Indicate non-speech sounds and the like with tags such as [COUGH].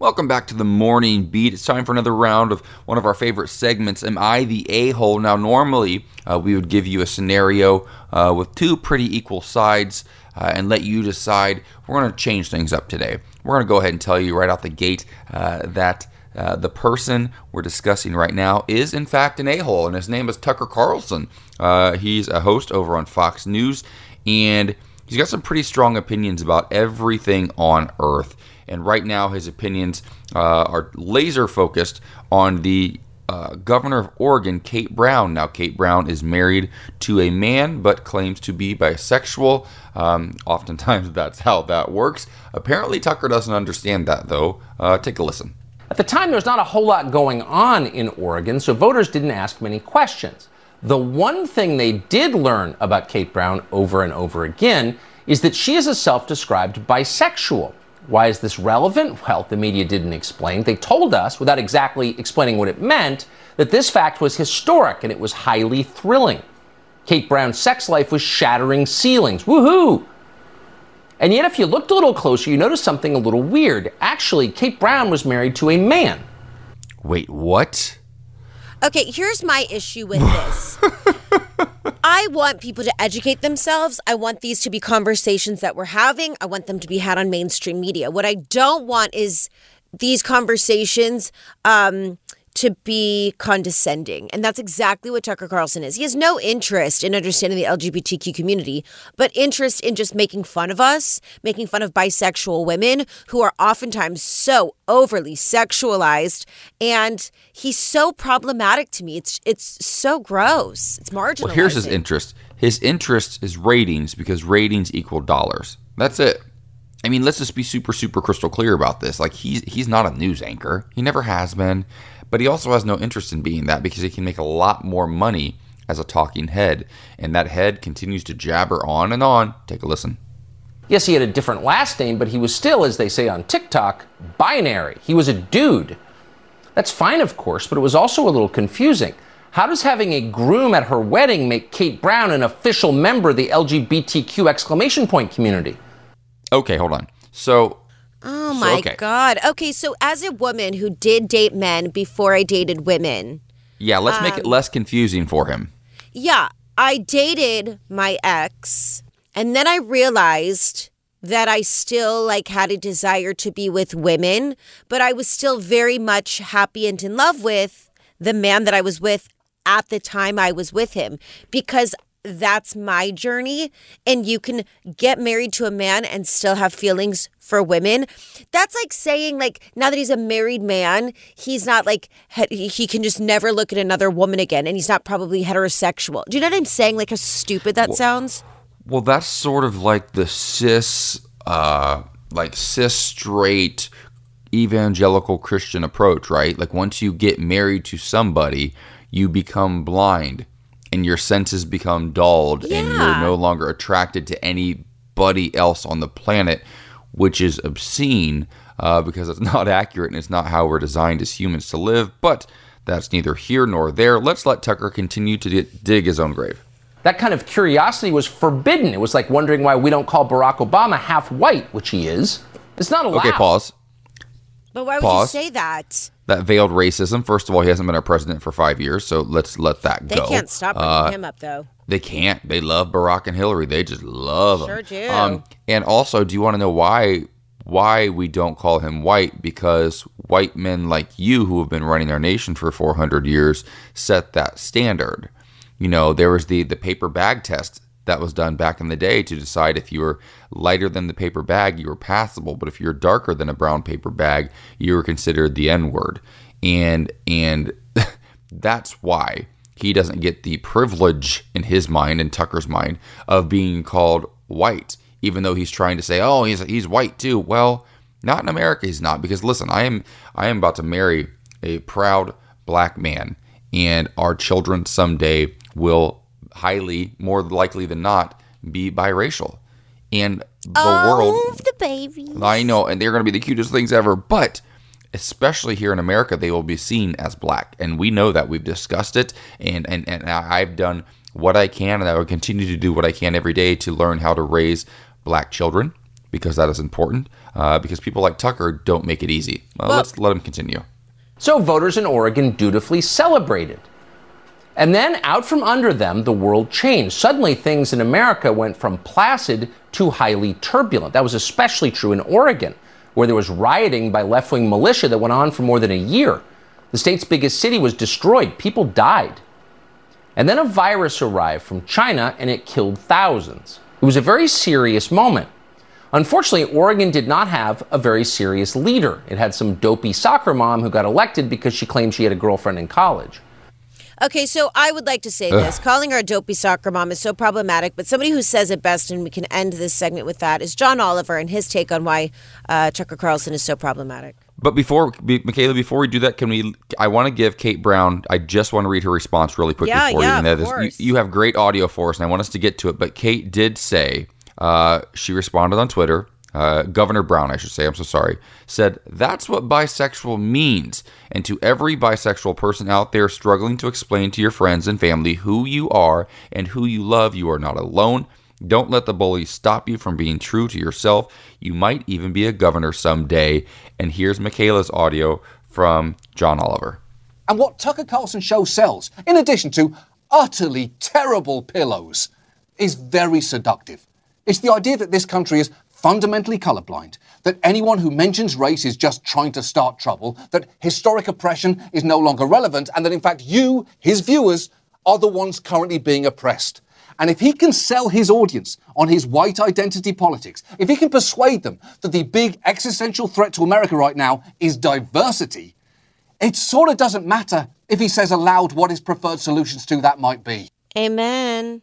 Welcome back to the morning beat. It's time for another round of one of our favorite segments. Am I the a hole? Now, normally uh, we would give you a scenario uh, with two pretty equal sides uh, and let you decide. We're going to change things up today. We're going to go ahead and tell you right out the gate uh, that. Uh, the person we're discussing right now is, in fact, an a hole, and his name is Tucker Carlson. Uh, he's a host over on Fox News, and he's got some pretty strong opinions about everything on Earth and right now his opinions uh, are laser focused on the uh, governor of Oregon, Kate Brown. Now, Kate Brown is married to a man but claims to be bisexual. Um, oftentimes, [LAUGHS] that's how that works. Apparently, Tucker doesn't understand that, though. Uh, take a listen. At the time, there was not a whole lot going on in Oregon, so voters didn't ask many questions. The one thing they did learn about Kate Brown over and over again is that she is a self described bisexual. Why is this relevant? Well, the media didn't explain. They told us, without exactly explaining what it meant, that this fact was historic and it was highly thrilling. Kate Brown's sex life was shattering ceilings. Woohoo! And yet, if you looked a little closer, you noticed something a little weird. Actually, Kate Brown was married to a man. Wait, what? Okay, here's my issue with this. [LAUGHS] I want people to educate themselves. I want these to be conversations that we're having. I want them to be had on mainstream media. What I don't want is these conversations um, to be condescending. And that's exactly what Tucker Carlson is. He has no interest in understanding the LGBTQ community, but interest in just making fun of us, making fun of bisexual women who are oftentimes so overly sexualized. And he's so problematic to me. It's it's so gross. It's marginal. Well, here's his interest. His interest is ratings because ratings equal dollars. That's it. I mean, let's just be super, super crystal clear about this. Like he's he's not a news anchor. He never has been. But he also has no interest in being that because he can make a lot more money as a talking head. And that head continues to jabber on and on. Take a listen. Yes, he had a different last name, but he was still, as they say on TikTok, binary. He was a dude. That's fine, of course, but it was also a little confusing. How does having a groom at her wedding make Kate Brown an official member of the LGBTQ exclamation point community? Okay, hold on. So Oh So, my okay. God. Okay, so as a woman who did date men before I dated women, yeah, let's make it Um, less confusing for him. yeah, I dated my ex, and then I realized that I still like had a desire to be with women, but I was still very much happy and in love with the man that I was with at the time I was with him because that's my journey and you can get married to a man and still have feelings for women. That's like saying like now that he's a married man he's not like he can just never look at another woman again and he's not probably heterosexual. Do you know what i'm saying? Like how stupid that sounds? Well, that's sort of like the cis, uh, like cis straight evangelical Christian approach, right? Like once you get married to somebody, you become blind and your senses become dulled and you're no longer attracted to anybody else on the planet, which is obscene uh, because it's [LAUGHS] not accurate and it's not how we're designed as humans to live. But that's neither here nor there. Let's let Tucker continue to di- dig his own grave. That kind of curiosity was forbidden. It was like wondering why we don't call Barack Obama half white, which he is. It's not allowed. Okay, pause. but why would Pause. you say that that veiled racism. First of all, he hasn't been our president for five years, so let's let that they go. They can't stop bringing Uh, him up though They can't. They love Barack and Hillary. They just love Sure them. do. and also, do you want to know why why we don't call him white because white men like you who have been running our nation for 400 years set that standard. You know, there was the the paper bag test that was done back in the day to decide if you were lighter than the paper bag, you were passable, but if you're darker than a brown paper bag, you were considered the N-word. And and [LAUGHS] that's why he doesn't get the privilege in his mind and Tucker's mind of being called white, even though he's trying to say, "Oh, he's he's white too." Well, not in America, he's not. Because listen, I am I am about to marry a proud black man, and our children someday will highly more likely than not be biracial, and the oh, world. the baby. I know, and they're going to be the cutest things ever, but especially here in America, they will be seen as black. And we know that. We've discussed it. And, and, and I've done what I can, and I will continue to do what I can every day to learn how to raise black children because that is important. Uh, because people like Tucker don't make it easy. Uh, well, let's let him continue. So voters in Oregon dutifully celebrated. And then out from under them, the world changed. Suddenly, things in America went from placid to highly turbulent. That was especially true in Oregon where there was rioting by left wing militia that went on for more than a year. The state's biggest city was destroyed, people died. And then a virus arrived from China and it killed thousands. It was a very serious moment. Unfortunately, Oregon did not have a very serious leader. It had some dopey soccer mom who got elected because she claimed she had a girlfriend in college. Okay, so I would like to say this. Calling her a dopey soccer mom is so problematic, but somebody who says it best, and we can end this segment with that, is John Oliver and his take on why uh, Tucker Carlson is so problematic. But before, Michaela, before we do that, can we? I want to give Kate Brown. I just want to read her response really quickly yeah, for yeah, you. That is, you. You have great audio for us, and I want us to get to it. But Kate did say uh, she responded on Twitter uh, Governor Brown, I should say, I'm so sorry, said that's what bisexual means. And to every bisexual person out there struggling to explain to your friends and family who you are and who you love, you are not alone. Don't let the bullies stop you from being true to yourself. You might even be a governor someday. And here's Michaela's audio from John Oliver. And what Tucker Carlson show sells, in addition to utterly terrible pillows, is very seductive. It's the idea that this country is fundamentally colorblind, that anyone who mentions race is just trying to start trouble, that historic oppression is no longer relevant, and that in fact you, his viewers, are the ones currently being oppressed. And if he can sell his audience on his white identity politics, if he can persuade them that the big existential threat to America right now is diversity, it sort of doesn't matter if he says aloud what his preferred solutions to that might be. Amen.